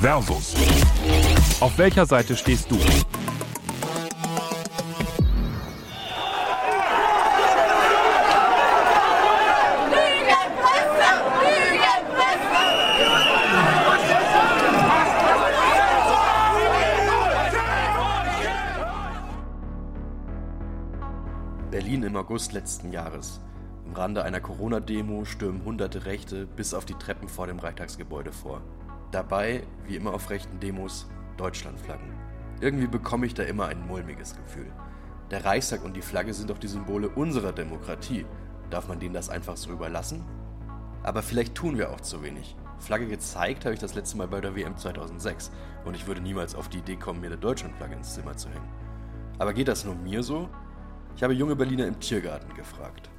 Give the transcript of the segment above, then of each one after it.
Versus. Auf welcher Seite stehst du? Berlin im August letzten Jahres. Im Rande einer Corona-Demo stürmen hunderte Rechte bis auf die Treppen vor dem Reichstagsgebäude vor. Dabei, wie immer auf rechten Demos, Deutschlandflaggen. Irgendwie bekomme ich da immer ein mulmiges Gefühl. Der Reichstag und die Flagge sind doch die Symbole unserer Demokratie. Darf man denen das einfach so überlassen? Aber vielleicht tun wir auch zu wenig. Flagge gezeigt habe ich das letzte Mal bei der WM 2006 und ich würde niemals auf die Idee kommen, mir eine Deutschlandflagge ins Zimmer zu hängen. Aber geht das nur mir so? Ich habe junge Berliner im Tiergarten gefragt.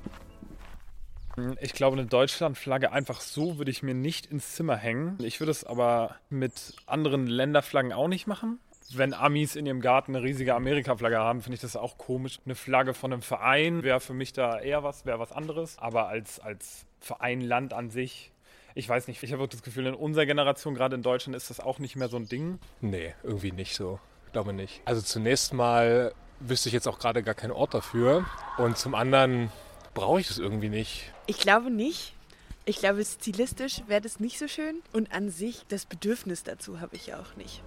Ich glaube, eine Deutschlandflagge einfach so würde ich mir nicht ins Zimmer hängen. Ich würde es aber mit anderen Länderflaggen auch nicht machen. Wenn Amis in ihrem Garten eine riesige Amerika-Flagge haben, finde ich das auch komisch. Eine Flagge von einem Verein wäre für mich da eher was, wäre was anderes. Aber als, als Verein, Land an sich, ich weiß nicht. Ich habe auch das Gefühl, in unserer Generation, gerade in Deutschland, ist das auch nicht mehr so ein Ding. Nee, irgendwie nicht so. Glaube nicht. Also zunächst mal wüsste ich jetzt auch gerade gar keinen Ort dafür. Und zum anderen brauche ich das irgendwie nicht. Ich glaube nicht. Ich glaube, stilistisch wäre das nicht so schön. Und an sich, das Bedürfnis dazu habe ich auch nicht.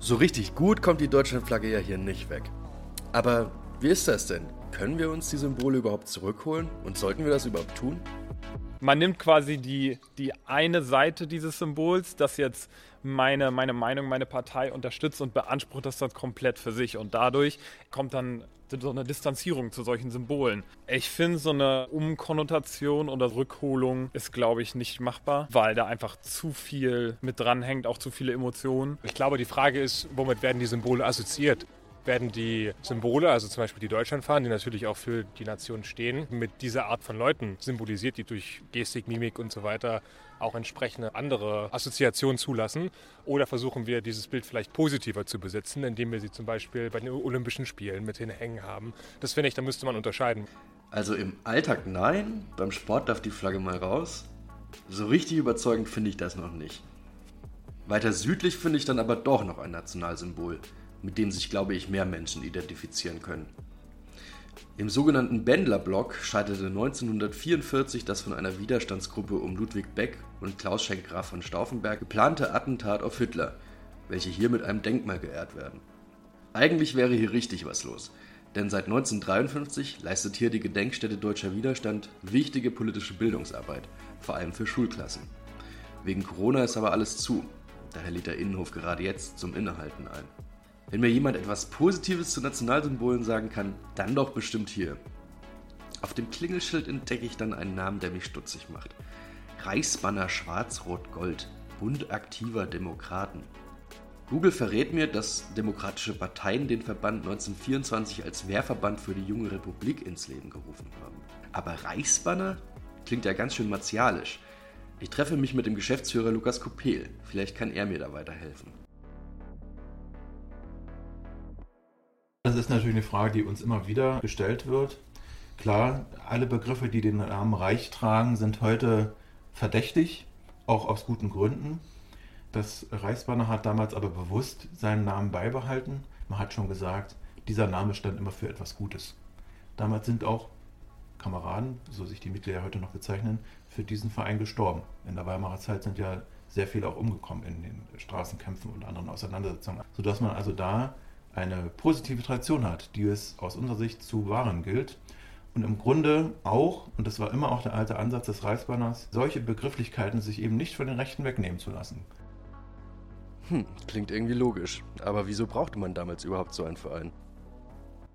So richtig gut kommt die Deutschlandflagge ja hier nicht weg. Aber wie ist das denn? Können wir uns die Symbole überhaupt zurückholen? Und sollten wir das überhaupt tun? Man nimmt quasi die, die eine Seite dieses Symbols, das jetzt meine, meine Meinung, meine Partei unterstützt und beansprucht das dann komplett für sich. Und dadurch kommt dann so eine Distanzierung zu solchen Symbolen. Ich finde, so eine Umkonnotation oder Rückholung ist, glaube ich, nicht machbar, weil da einfach zu viel mit dranhängt, auch zu viele Emotionen. Ich glaube, die Frage ist, womit werden die Symbole assoziiert? Werden die Symbole, also zum Beispiel die Deutschlandfahnen, die natürlich auch für die Nation stehen, mit dieser Art von Leuten symbolisiert, die durch Gestik, Mimik und so weiter auch entsprechende andere Assoziationen zulassen? Oder versuchen wir dieses Bild vielleicht positiver zu besetzen, indem wir sie zum Beispiel bei den Olympischen Spielen mit hinhängen haben? Das finde ich, da müsste man unterscheiden. Also im Alltag nein, beim Sport darf die Flagge mal raus. So richtig überzeugend finde ich das noch nicht. Weiter südlich finde ich dann aber doch noch ein Nationalsymbol mit dem sich, glaube ich, mehr Menschen identifizieren können. Im sogenannten Bendler-Block scheiterte 1944 das von einer Widerstandsgruppe um Ludwig Beck und Klaus Schenk Graf von Stauffenberg geplante Attentat auf Hitler, welche hier mit einem Denkmal geehrt werden. Eigentlich wäre hier richtig was los, denn seit 1953 leistet hier die Gedenkstätte Deutscher Widerstand wichtige politische Bildungsarbeit, vor allem für Schulklassen. Wegen Corona ist aber alles zu, daher lädt der Innenhof gerade jetzt zum Innehalten ein. Wenn mir jemand etwas Positives zu Nationalsymbolen sagen kann, dann doch bestimmt hier. Auf dem Klingelschild entdecke ich dann einen Namen, der mich stutzig macht. Reichsbanner Schwarz-Rot-Gold, Bund aktiver Demokraten. Google verrät mir, dass demokratische Parteien den Verband 1924 als Wehrverband für die junge Republik ins Leben gerufen haben. Aber Reichsbanner klingt ja ganz schön martialisch. Ich treffe mich mit dem Geschäftsführer Lukas Kopel. Vielleicht kann er mir da weiterhelfen. Das ist natürlich eine Frage, die uns immer wieder gestellt wird. Klar, alle Begriffe, die den Namen Reich tragen, sind heute verdächtig, auch aus guten Gründen. Das Reichsbanner hat damals aber bewusst seinen Namen beibehalten. Man hat schon gesagt, dieser Name stand immer für etwas Gutes. Damals sind auch Kameraden, so sich die Mitglieder heute noch bezeichnen, für diesen Verein gestorben. In der Weimarer Zeit sind ja sehr viele auch umgekommen in den Straßenkämpfen und anderen Auseinandersetzungen, sodass man also da eine positive Tradition hat, die es aus unserer Sicht zu wahren gilt. Und im Grunde auch, und das war immer auch der alte Ansatz des Reichsbanners, solche Begrifflichkeiten sich eben nicht von den Rechten wegnehmen zu lassen. Hm, klingt irgendwie logisch. Aber wieso brauchte man damals überhaupt so einen Verein?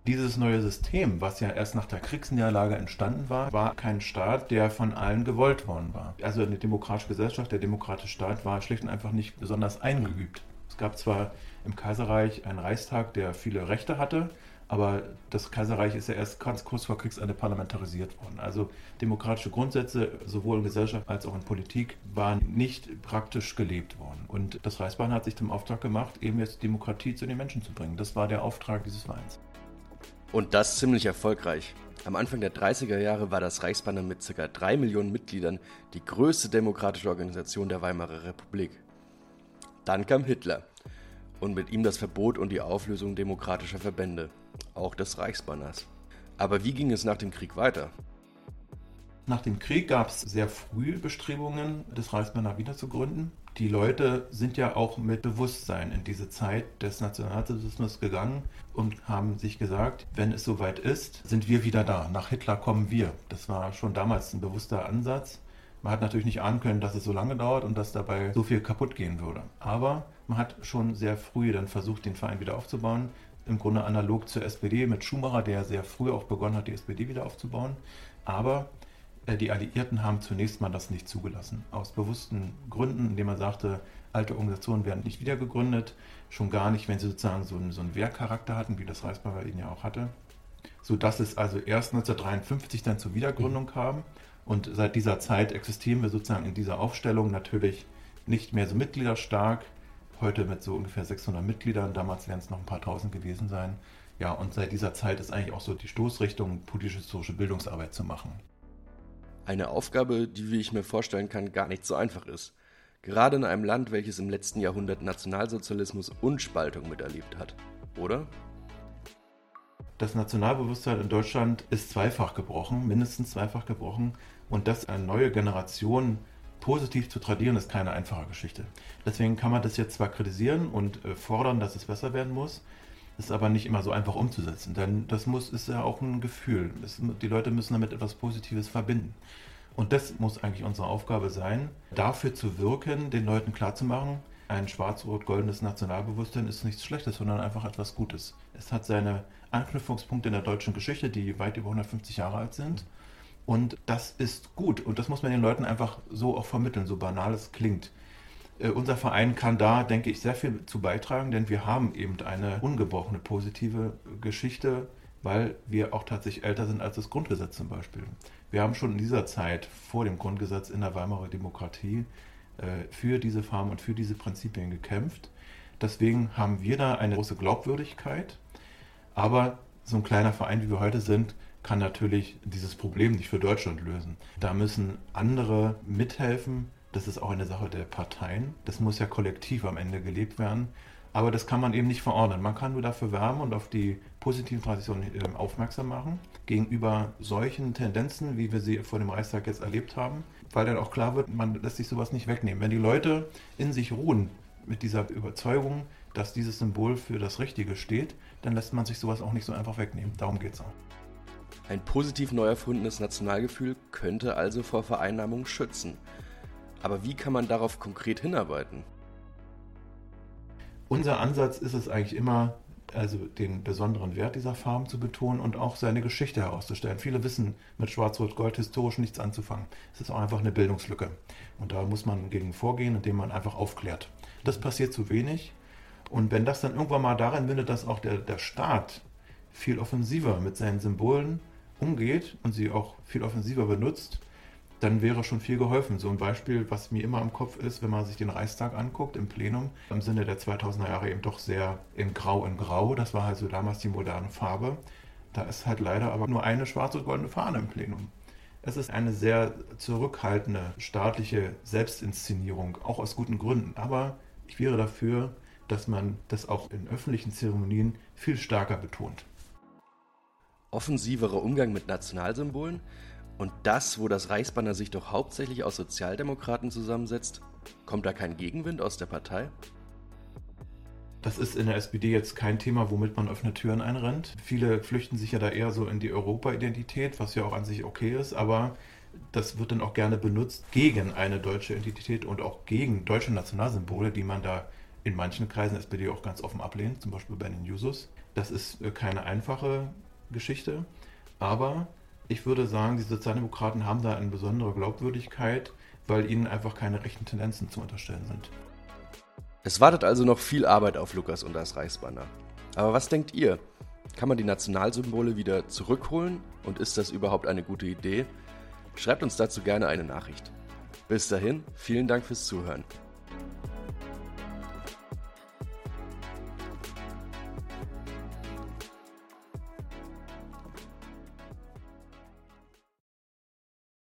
Dieses neue System, was ja erst nach der Kriegsniederlage entstanden war, war kein Staat, der von allen gewollt worden war. Also eine demokratische Gesellschaft, der demokratische Staat war schlicht und einfach nicht besonders eingeübt. Es gab zwar im Kaiserreich einen Reichstag, der viele Rechte hatte, aber das Kaiserreich ist ja erst ganz kurz vor Kriegsende parlamentarisiert worden. Also demokratische Grundsätze sowohl in Gesellschaft als auch in Politik waren nicht praktisch gelebt worden. Und das Reichsbahn hat sich zum Auftrag gemacht, eben jetzt Demokratie zu den Menschen zu bringen. Das war der Auftrag dieses Vereins. Und das ziemlich erfolgreich. Am Anfang der 30er Jahre war das Reichsbanner mit ca. 3 Millionen Mitgliedern die größte demokratische Organisation der Weimarer Republik. Dann kam Hitler und mit ihm das Verbot und die Auflösung demokratischer Verbände, auch des Reichsbanners. Aber wie ging es nach dem Krieg weiter? Nach dem Krieg gab es sehr früh Bestrebungen, das Reichsbanner wieder zu gründen. Die Leute sind ja auch mit Bewusstsein in diese Zeit des Nationalsozialismus gegangen und haben sich gesagt, wenn es soweit ist, sind wir wieder da. Nach Hitler kommen wir. Das war schon damals ein bewusster Ansatz. Man hat natürlich nicht ahnen können, dass es so lange dauert und dass dabei so viel kaputt gehen würde. Aber man hat schon sehr früh dann versucht, den Verein wieder aufzubauen. Im Grunde analog zur SPD mit Schumacher, der sehr früh auch begonnen hat, die SPD wieder aufzubauen. Aber äh, die Alliierten haben zunächst mal das nicht zugelassen. Aus bewussten Gründen, indem man sagte, alte Organisationen werden nicht wieder gegründet. Schon gar nicht, wenn sie sozusagen so einen, so einen Wehrcharakter hatten, wie das Reichsbahn bei ihnen ja auch hatte. Sodass es also erst 1953 dann zur Wiedergründung kam. Und seit dieser Zeit existieren wir sozusagen in dieser Aufstellung natürlich nicht mehr so mitgliederstark. Heute mit so ungefähr 600 Mitgliedern, damals werden es noch ein paar tausend gewesen sein. Ja, und seit dieser Zeit ist eigentlich auch so die Stoßrichtung, politisch-historische Bildungsarbeit zu machen. Eine Aufgabe, die, wie ich mir vorstellen kann, gar nicht so einfach ist. Gerade in einem Land, welches im letzten Jahrhundert Nationalsozialismus und Spaltung miterlebt hat. Oder? Das Nationalbewusstsein in Deutschland ist zweifach gebrochen, mindestens zweifach gebrochen. Und das eine neue Generation positiv zu tradieren, ist keine einfache Geschichte. Deswegen kann man das jetzt zwar kritisieren und äh, fordern, dass es besser werden muss, ist aber nicht immer so einfach umzusetzen. Denn das muss, ist ja auch ein Gefühl. Es, die Leute müssen damit etwas Positives verbinden. Und das muss eigentlich unsere Aufgabe sein, dafür zu wirken, den Leuten klarzumachen, ein schwarz-rot-goldenes Nationalbewusstsein ist nichts Schlechtes, sondern einfach etwas Gutes. Es hat seine Anknüpfungspunkte in der deutschen Geschichte, die weit über 150 Jahre alt sind. Und das ist gut. Und das muss man den Leuten einfach so auch vermitteln, so banal es klingt. Äh, unser Verein kann da, denke ich, sehr viel zu beitragen, denn wir haben eben eine ungebrochene positive Geschichte, weil wir auch tatsächlich älter sind als das Grundgesetz zum Beispiel. Wir haben schon in dieser Zeit vor dem Grundgesetz in der Weimarer Demokratie äh, für diese Farm und für diese Prinzipien gekämpft. Deswegen haben wir da eine große Glaubwürdigkeit. Aber so ein kleiner Verein, wie wir heute sind, kann natürlich dieses Problem nicht für Deutschland lösen. Da müssen andere mithelfen. Das ist auch eine Sache der Parteien. Das muss ja kollektiv am Ende gelebt werden. Aber das kann man eben nicht verordnen. Man kann nur dafür werben und auf die positiven Traditionen ähm, aufmerksam machen gegenüber solchen Tendenzen, wie wir sie vor dem Reichstag jetzt erlebt haben, weil dann auch klar wird, man lässt sich sowas nicht wegnehmen. Wenn die Leute in sich ruhen mit dieser Überzeugung, dass dieses Symbol für das Richtige steht, dann lässt man sich sowas auch nicht so einfach wegnehmen. Darum geht es auch. Ein positiv neu erfundenes Nationalgefühl könnte also vor Vereinnahmung schützen. Aber wie kann man darauf konkret hinarbeiten? Unser Ansatz ist es eigentlich immer, also den besonderen Wert dieser Farben zu betonen und auch seine Geschichte herauszustellen. Viele wissen mit Schwarz-Rot-Gold historisch nichts anzufangen. Es ist auch einfach eine Bildungslücke. Und da muss man gegen vorgehen, indem man einfach aufklärt. Das passiert zu wenig. Und wenn das dann irgendwann mal darin mündet, dass auch der, der Staat viel offensiver mit seinen Symbolen umgeht und sie auch viel offensiver benutzt, dann wäre schon viel geholfen. So ein Beispiel, was mir immer im Kopf ist, wenn man sich den Reichstag anguckt im Plenum, im Sinne der 2000er Jahre eben doch sehr in Grau in Grau. Das war halt so damals die moderne Farbe. Da ist halt leider aber nur eine schwarze und goldene Fahne im Plenum. Es ist eine sehr zurückhaltende staatliche Selbstinszenierung, auch aus guten Gründen. Aber ich wäre dafür, dass man das auch in öffentlichen Zeremonien viel stärker betont. Offensiverer Umgang mit Nationalsymbolen? Und das, wo das Reichsbanner sich doch hauptsächlich aus Sozialdemokraten zusammensetzt, kommt da kein Gegenwind aus der Partei? Das ist in der SPD jetzt kein Thema, womit man offene Türen einrennt. Viele flüchten sich ja da eher so in die Europa-Identität, was ja auch an sich okay ist, aber das wird dann auch gerne benutzt gegen eine deutsche Identität und auch gegen deutsche Nationalsymbole, die man da in manchen Kreisen der SPD auch ganz offen ablehnt, zum Beispiel bei den Jusos. Das ist äh, keine einfache Geschichte, aber ich würde sagen, die Sozialdemokraten haben da eine besondere Glaubwürdigkeit, weil ihnen einfach keine rechten Tendenzen zu unterstellen sind. Es wartet also noch viel Arbeit auf Lukas und das Reichsbanner. Aber was denkt ihr? Kann man die Nationalsymbole wieder zurückholen? Und ist das überhaupt eine gute Idee? Schreibt uns dazu gerne eine Nachricht. Bis dahin, vielen Dank fürs Zuhören.